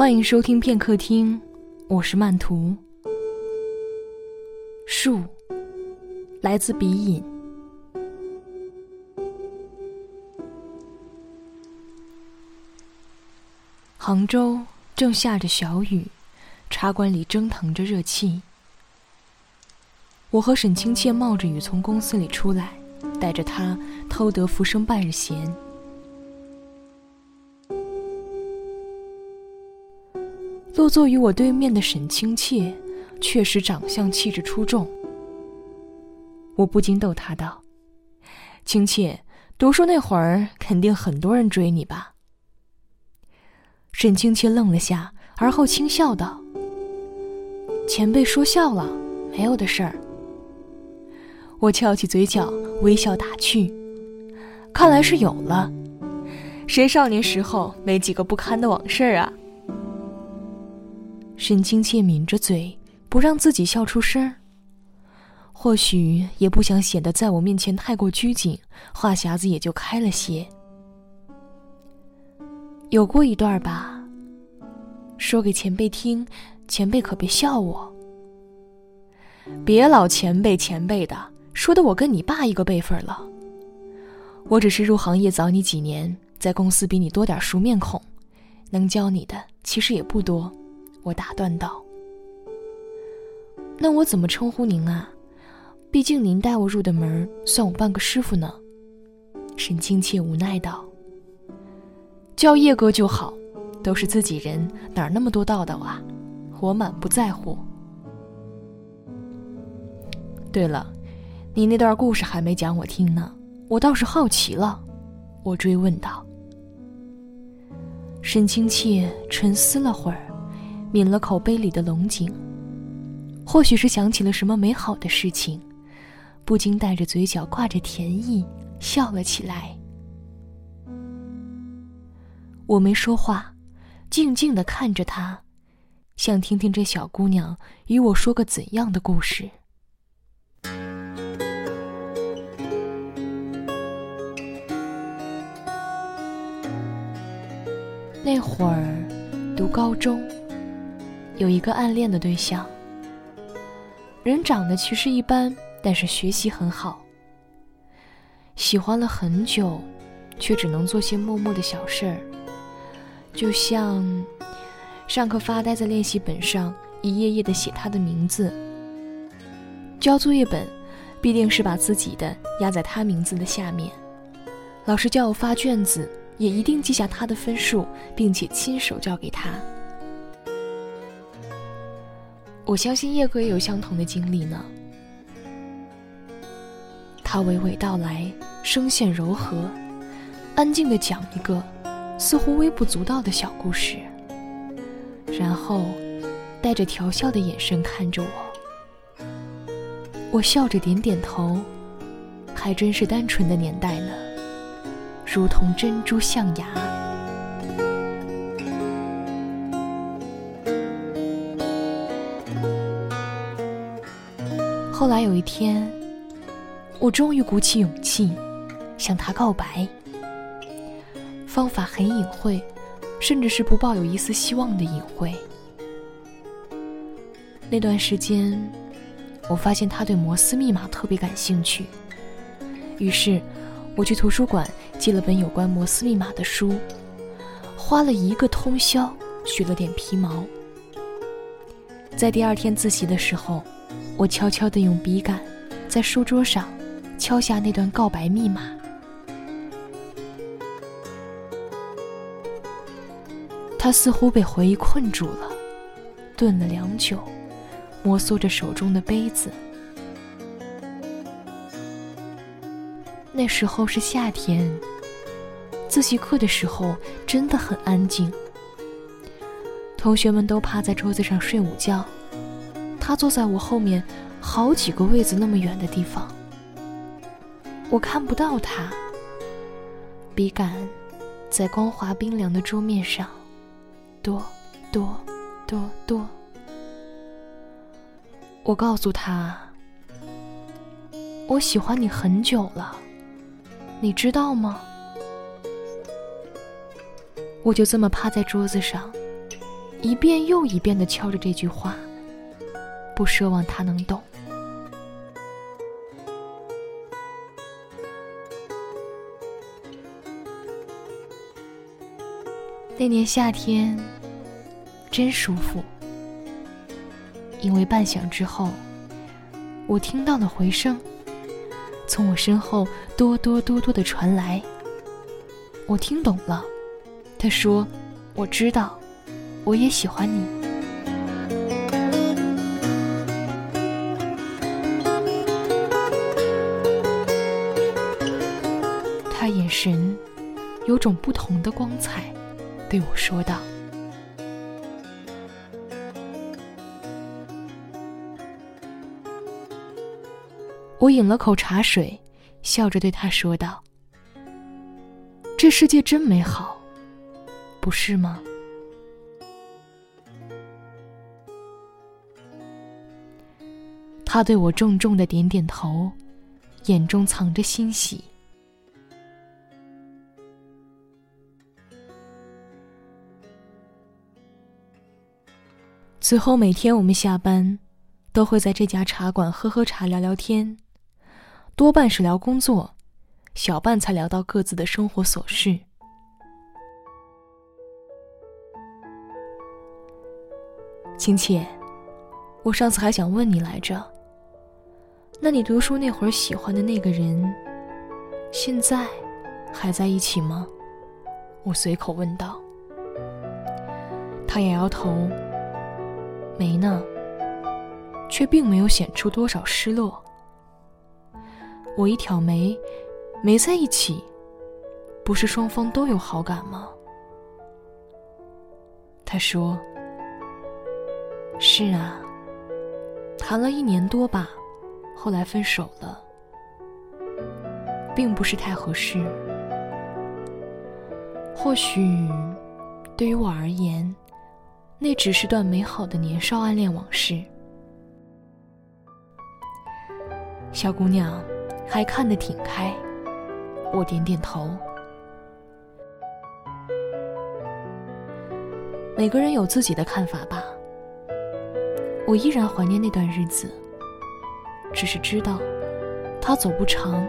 欢迎收听片刻听，我是曼图。树，来自鼻影。杭州正下着小雨，茶馆里蒸腾着热气。我和沈清倩冒着雨从公司里出来，带着他偷得浮生半日闲。坐于我对面的沈清妾，确实长相气质出众。我不禁逗他道：“清妾，读书那会儿肯定很多人追你吧？”沈清妾愣了下，而后轻笑道：“前辈说笑了，没有的事儿。”我翘起嘴角，微笑打趣：“看来是有了，谁少年时候没几个不堪的往事啊？”沈清切抿着嘴，不让自己笑出声。或许也不想显得在我面前太过拘谨，话匣子也就开了些。有过一段吧，说给前辈听，前辈可别笑我。别老前辈前辈的，说的我跟你爸一个辈分了。我只是入行业早你几年，在公司比你多点熟面孔，能教你的其实也不多。我打断道：“那我怎么称呼您啊？毕竟您带我入的门，算我半个师傅呢。”沈清切无奈道：“叫叶哥就好，都是自己人，哪那么多道道啊？我满不在乎。”对了，你那段故事还没讲我听呢，我倒是好奇了。我追问道。沈清切沉思了会儿。抿了口杯里的龙井，或许是想起了什么美好的事情，不禁带着嘴角挂着甜意笑了起来。我没说话，静静的看着他，想听听这小姑娘与我说个怎样的故事。那会儿读高中。有一个暗恋的对象，人长得其实一般，但是学习很好。喜欢了很久，却只能做些默默的小事儿，就像上课发呆在练习本上一页页的写他的名字。交作业本，必定是把自己的压在他名字的下面。老师叫我发卷子，也一定记下他的分数，并且亲手交给他。我相信叶哥也有相同的经历呢。他娓娓道来，声线柔和，安静的讲一个似乎微不足道的小故事，然后带着调笑的眼神看着我。我笑着点点头，还真是单纯的年代呢，如同珍珠象牙。后来有一天，我终于鼓起勇气向他告白。方法很隐晦，甚至是不抱有一丝希望的隐晦。那段时间，我发现他对摩斯密码特别感兴趣，于是我去图书馆借了本有关摩斯密码的书，花了一个通宵学了点皮毛。在第二天自习的时候。我悄悄地用笔杆，在书桌上敲下那段告白密码。他似乎被回忆困住了，顿了良久，摩挲着手中的杯子。那时候是夏天，自习课的时候真的很安静，同学们都趴在桌子上睡午觉。他坐在我后面，好几个位子那么远的地方，我看不到他。笔杆在光滑冰凉的桌面上，哆哆哆哆。我告诉他，我喜欢你很久了，你知道吗？我就这么趴在桌子上，一遍又一遍的敲着这句话，不奢望他能懂。那年夏天真舒服，因为半响之后，我听到了回声，从我身后哆哆哆哆的传来。我听懂了，他说：“我知道，我也喜欢你。”有种不同的光彩。对我说道：“我饮了口茶水，笑着对他说道：‘这世界真美好，不是吗？’他对我重重的点点头，眼中藏着欣喜。”最后每天我们下班，都会在这家茶馆喝喝茶、聊聊天，多半是聊工作，小半才聊到各自的生活琐事。亲切，我上次还想问你来着，那你读书那会儿喜欢的那个人，现在还在一起吗？我随口问道。他摇摇头。没呢，却并没有显出多少失落。我一挑眉，没在一起，不是双方都有好感吗？他说：“是啊，谈了一年多吧，后来分手了，并不是太合适。或许，对于我而言。”那只是段美好的年少暗恋往事。小姑娘还看得挺开，我点点头。每个人有自己的看法吧。我依然怀念那段日子，只是知道它走不长。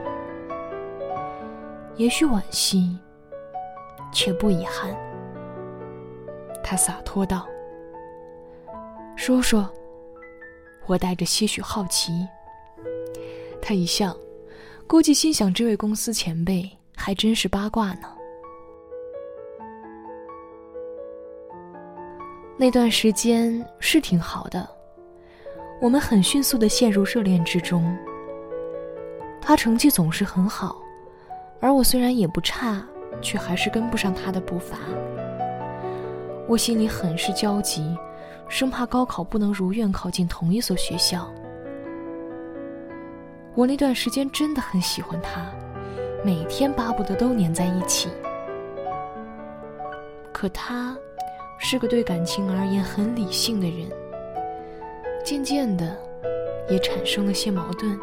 也许惋惜，却不遗憾。他洒脱道。说说，我带着些许好奇。他一笑，估计心想这位公司前辈还真是八卦呢。那段时间是挺好的，我们很迅速的陷入热恋之中。他成绩总是很好，而我虽然也不差，却还是跟不上他的步伐。我心里很是焦急。生怕高考不能如愿考进同一所学校。我那段时间真的很喜欢他，每天巴不得都黏在一起。可他是个对感情而言很理性的人，渐渐的也产生了些矛盾。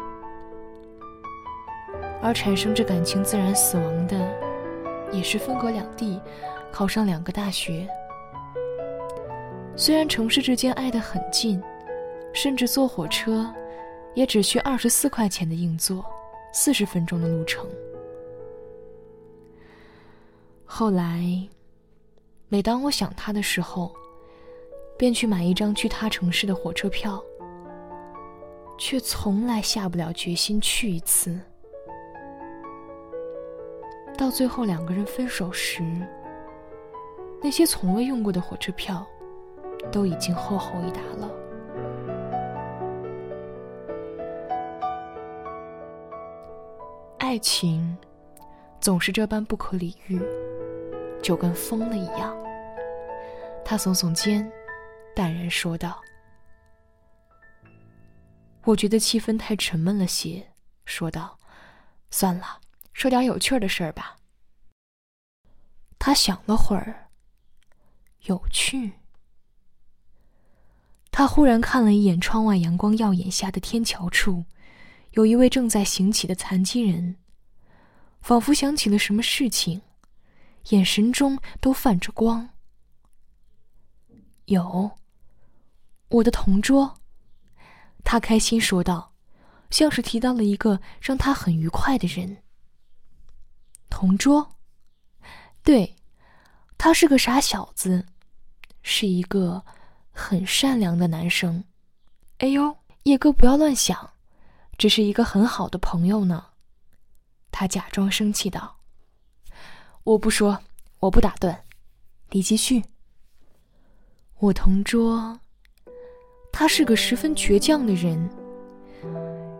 而产生这感情自然死亡的，也是分隔两地，考上两个大学。虽然城市之间挨得很近，甚至坐火车也只需二十四块钱的硬座，四十分钟的路程。后来，每当我想他的时候，便去买一张去他城市的火车票，却从来下不了决心去一次。到最后两个人分手时，那些从未用过的火车票。都已经厚厚一沓了。爱情总是这般不可理喻，就跟疯了一样。他耸耸肩，淡然说道：“我觉得气氛太沉闷了些。”说道：“算了，说点有趣的事儿吧。”他想了会儿，有趣。他忽然看了一眼窗外阳光耀眼下的天桥处，有一位正在行乞的残疾人，仿佛想起了什么事情，眼神中都泛着光。有。我的同桌。他开心说道，像是提到了一个让他很愉快的人。同桌。对，他是个傻小子，是一个很善良的男生。哎呦，叶哥不要乱想，只是一个很好的朋友呢。他假装生气道：“我不说，我不打断，你继续。”我同桌，他是个十分倔强的人，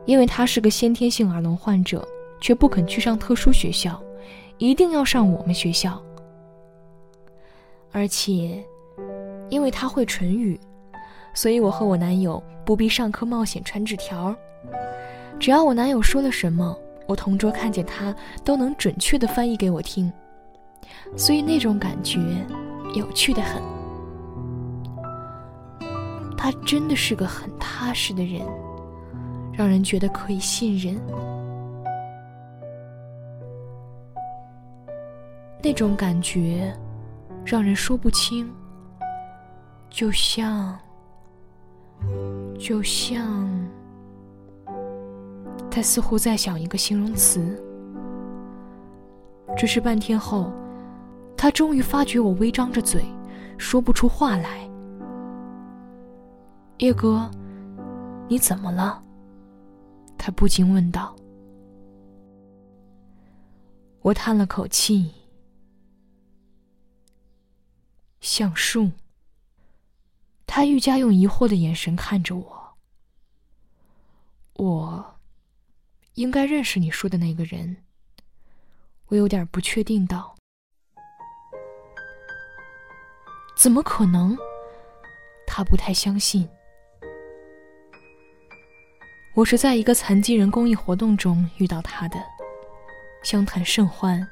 因为他是个先天性耳聋患者，却不肯去上特殊学校。一定要上我们学校，而且，因为他会唇语，所以我和我男友不必上课冒险传纸条。只要我男友说了什么，我同桌看见他都能准确的翻译给我听，所以那种感觉有趣的很。他真的是个很踏实的人，让人觉得可以信任。那种感觉，让人说不清。就像，就像，他似乎在想一个形容词。只是半天后，他终于发觉我微张着嘴，说不出话来。叶哥，你怎么了？他不禁问道。我叹了口气。橡树。他愈加用疑惑的眼神看着我。我应该认识你说的那个人。我有点不确定道。怎么可能？他不太相信。我是在一个残疾人公益活动中遇到他的，相谈甚欢。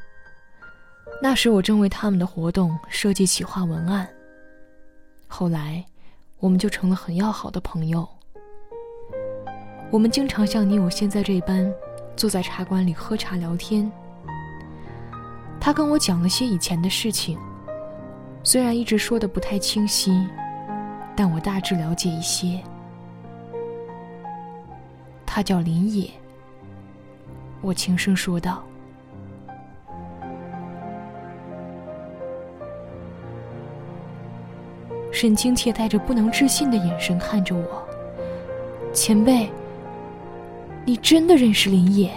那时我正为他们的活动设计企划文案。后来，我们就成了很要好的朋友。我们经常像你我现在这般，坐在茶馆里喝茶聊天。他跟我讲了些以前的事情，虽然一直说的不太清晰，但我大致了解一些。他叫林野。我轻声说道。沈清切带着不能置信的眼神看着我。前辈，你真的认识林野？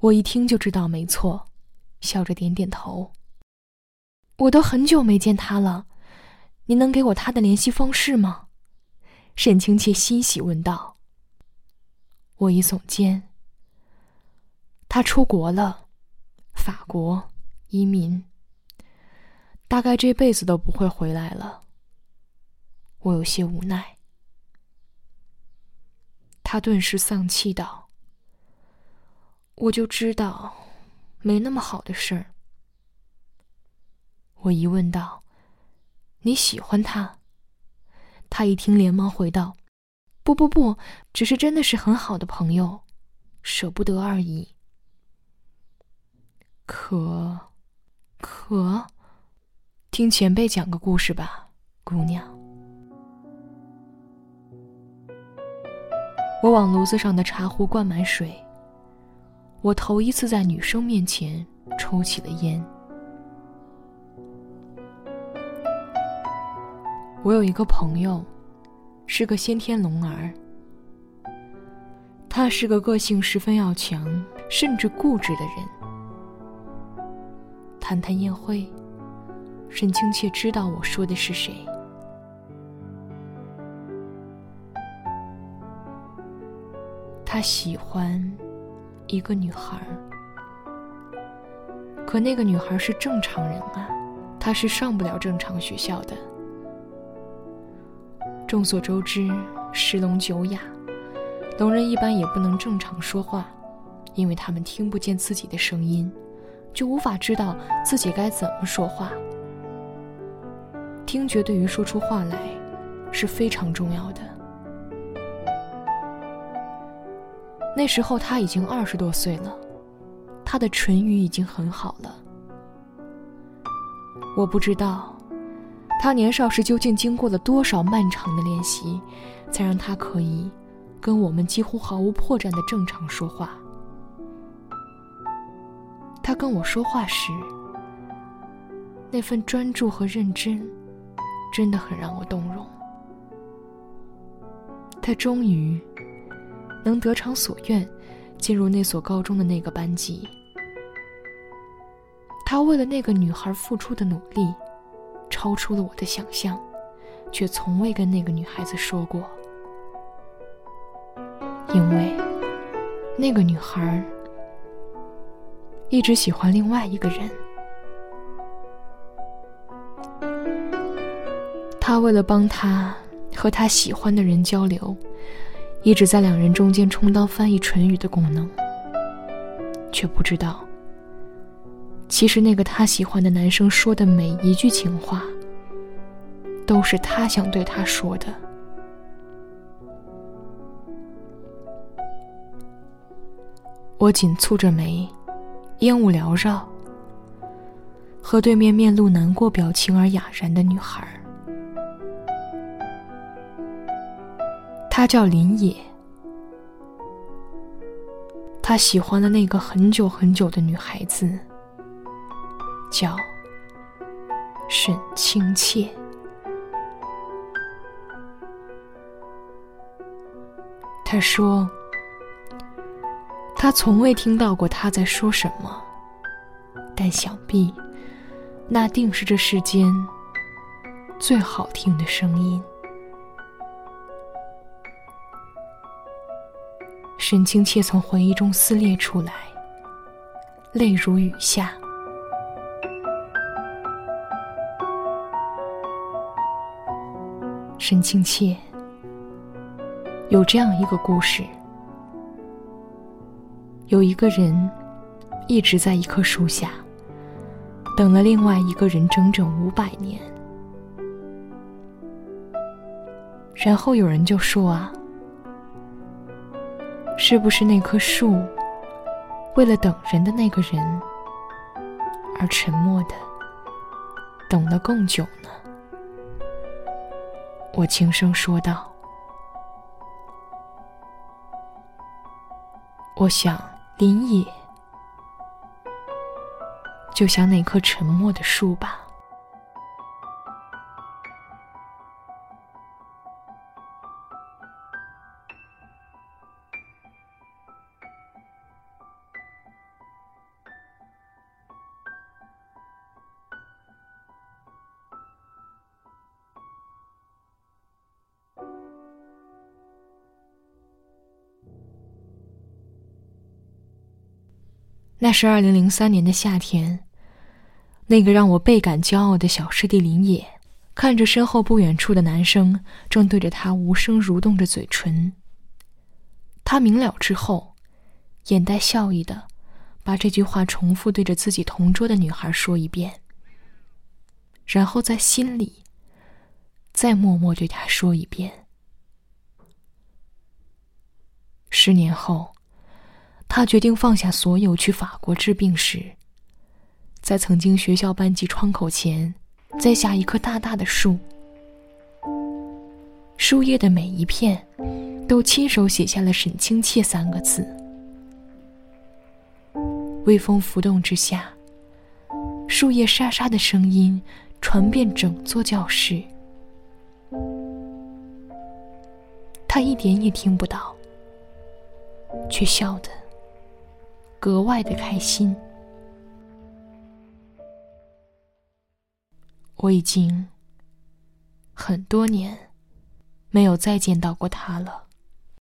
我一听就知道没错，笑着点点头。我都很久没见他了，您能给我他的联系方式吗？沈清切欣喜问道。我一耸肩。他出国了，法国移民。大概这辈子都不会回来了。我有些无奈。他顿时丧气道：“我就知道，没那么好的事儿。”我疑问道：“你喜欢他？”他一听，连忙回道：“不不不，只是真的是很好的朋友，舍不得而已。”可，可。听前辈讲个故事吧，姑娘。我往炉子上的茶壶灌满水。我头一次在女生面前抽起了烟。我有一个朋友，是个先天聋儿。他是个个性十分要强，甚至固执的人。谈谈宴会。沈清却知道我说的是谁。他喜欢一个女孩，可那个女孩是正常人啊，他是上不了正常学校的。众所周知，十聋九哑，聋人一般也不能正常说话，因为他们听不见自己的声音，就无法知道自己该怎么说话。听觉对于说出话来是非常重要的。那时候他已经二十多岁了，他的唇语已经很好了。我不知道，他年少时究竟经过了多少漫长的练习，才让他可以跟我们几乎毫无破绽的正常说话。他跟我说话时，那份专注和认真，真的很让我动容。他终于能得偿所愿，进入那所高中的那个班级。他为了那个女孩付出的努力，超出了我的想象，却从未跟那个女孩子说过，因为那个女孩一直喜欢另外一个人。他为了帮他和他喜欢的人交流，一直在两人中间充当翻译唇语的功能，却不知道。其实，那个他喜欢的男生说的每一句情话，都是他想对他说的。我紧蹙着眉，烟雾缭绕，和对面面露难过表情而哑然的女孩。她叫林野，他喜欢的那个很久很久的女孩子。叫沈清切。他说：“他从未听到过他在说什么，但想必那定是这世间最好听的声音。”沈清切从回忆中撕裂出来，泪如雨下。沈清切有这样一个故事：有一个人一直在一棵树下等了另外一个人整整五百年，然后有人就说啊，是不是那棵树为了等人的那个人而沉默的等了更久呢？我轻声说道：“我想林野，就像那棵沉默的树吧。”那是二零零三年的夏天，那个让我倍感骄傲的小师弟林野，看着身后不远处的男生正对着他无声蠕动着嘴唇。他明了之后，眼带笑意的把这句话重复对着自己同桌的女孩说一遍，然后在心里再默默对他说一遍。十年后。他决定放下所有去法国治病时，在曾经学校班级窗口前栽下一棵大大的树，树叶的每一片都亲手写下了“沈清切”三个字。微风拂动之下，树叶沙沙的声音传遍整座教室，他一点也听不到，却笑得。格外的开心。我已经很多年没有再见到过他了。